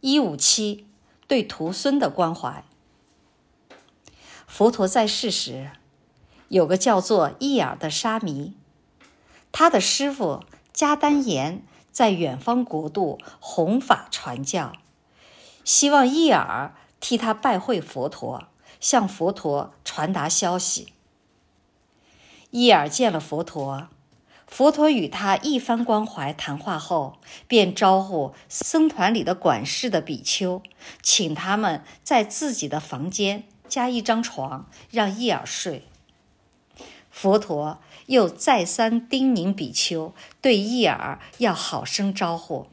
一五七对徒孙的关怀。佛陀在世时，有个叫做伊尔的沙弥，他的师傅迦丹延在远方国度弘法传教，希望伊尔替他拜会佛陀，向佛陀传达消息。伊尔见了佛陀。佛陀与他一番关怀谈话后，便招呼僧团里的管事的比丘，请他们在自己的房间加一张床，让伊尔睡。佛陀又再三叮咛比丘，对伊尔要好生招呼。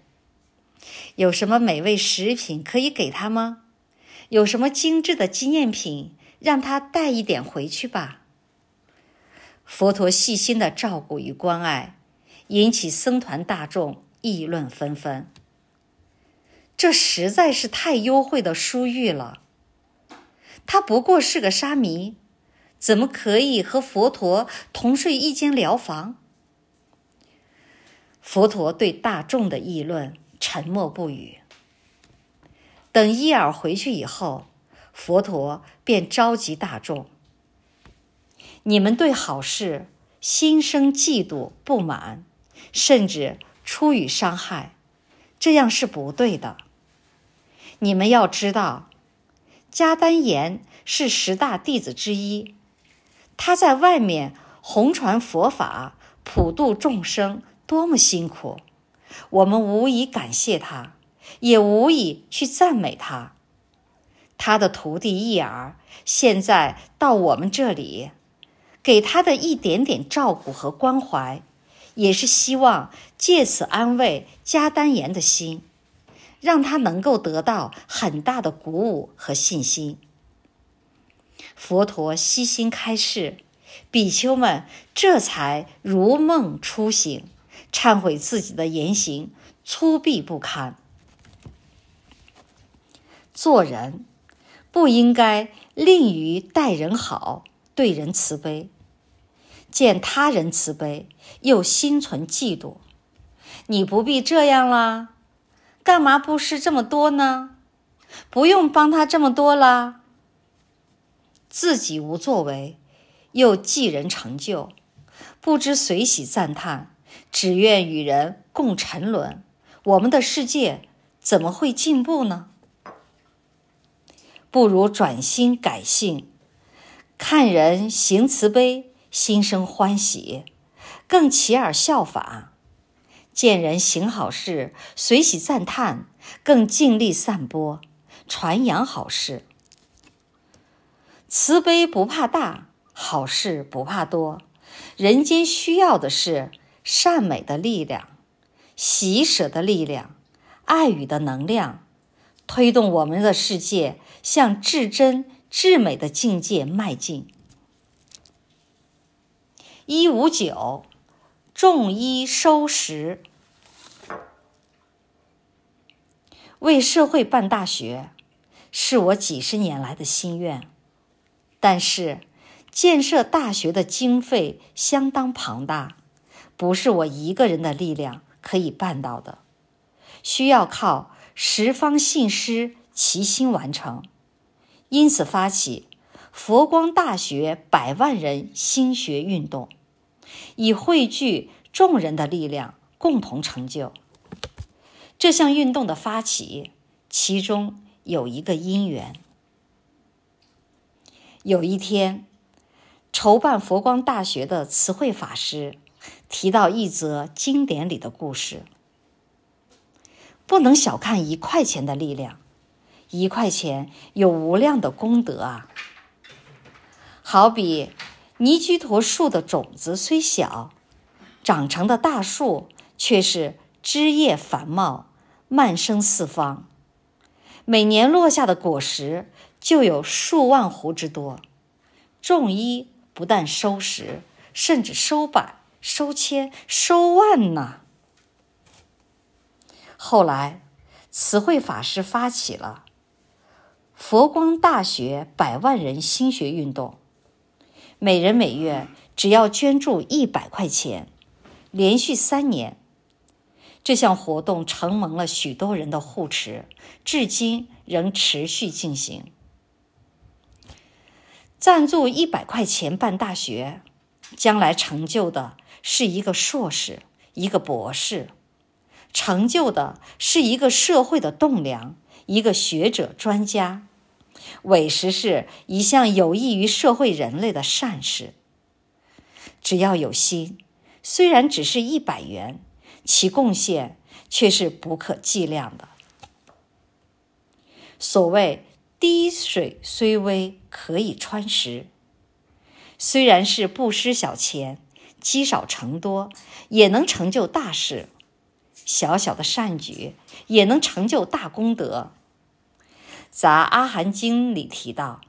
有什么美味食品可以给他吗？有什么精致的纪念品，让他带一点回去吧。佛陀细心的照顾与关爱，引起僧团大众议论纷纷。这实在是太优惠的殊遇了。他不过是个沙弥，怎么可以和佛陀同睡一间寮房？佛陀对大众的议论沉默不语。等伊尔回去以后，佛陀便召集大众。你们对好事心生嫉妒、不满，甚至出语伤害，这样是不对的。你们要知道，迦丹严是十大弟子之一，他在外面弘传佛法、普度众生，多么辛苦！我们无以感谢他，也无以去赞美他。他的徒弟伊尔现在到我们这里。给他的一点点照顾和关怀，也是希望借此安慰加丹严的心，让他能够得到很大的鼓舞和信心。佛陀悉心开示，比丘们这才如梦初醒，忏悔自己的言行粗鄙不堪。做人不应该吝于待人好，对人慈悲。见他人慈悲，又心存嫉妒，你不必这样啦，干嘛布施这么多呢？不用帮他这么多啦。自己无作为，又嫉人成就，不知随喜赞叹，只愿与人共沉沦，我们的世界怎么会进步呢？不如转心改性，看人行慈悲。心生欢喜，更起耳效法；见人行好事，随喜赞叹，更尽力散播、传扬好事。慈悲不怕大，好事不怕多。人间需要的是善美的力量、喜舍的力量、爱语的能量，推动我们的世界向至真至美的境界迈进。一五九，种衣收食，为社会办大学，是我几十年来的心愿。但是，建设大学的经费相当庞大，不是我一个人的力量可以办到的，需要靠十方信师齐心完成。因此，发起。佛光大学百万人兴学运动，以汇聚众人的力量，共同成就。这项运动的发起，其中有一个因缘。有一天，筹办佛光大学的慈惠法师提到一则经典里的故事。不能小看一块钱的力量，一块钱有无量的功德啊！好比尼居陀树的种子虽小，长成的大树却是枝叶繁茂，漫生四方。每年落下的果实就有数万斛之多。种衣不但收十，甚至收百、收千、收万呢。后来，慈惠法师发起了佛光大学百万人心学运动。每人每月只要捐助一百块钱，连续三年，这项活动承蒙了许多人的护持，至今仍持续进行。赞助一百块钱办大学，将来成就的是一个硕士，一个博士，成就的是一个社会的栋梁，一个学者专家，委实是一项有益于社会人类的善事。只要有心，虽然只是一百元，其贡献却是不可计量的。所谓“滴水虽微，可以穿石”，虽然是布施小钱，积少成多，也能成就大事；小小的善举，也能成就大功德。杂阿含经里提到：“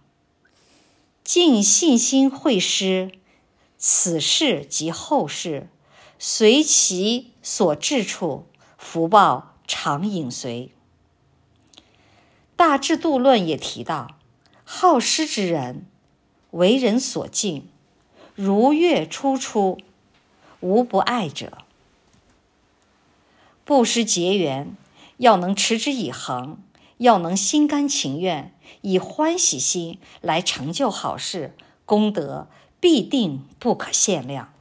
尽信心会施，此事及后事。”随其所至处，福报常影随。大智度论也提到：好施之人，为人所敬，如月初出，无不爱者。布施结缘，要能持之以恒，要能心甘情愿，以欢喜心来成就好事，功德必定不可限量。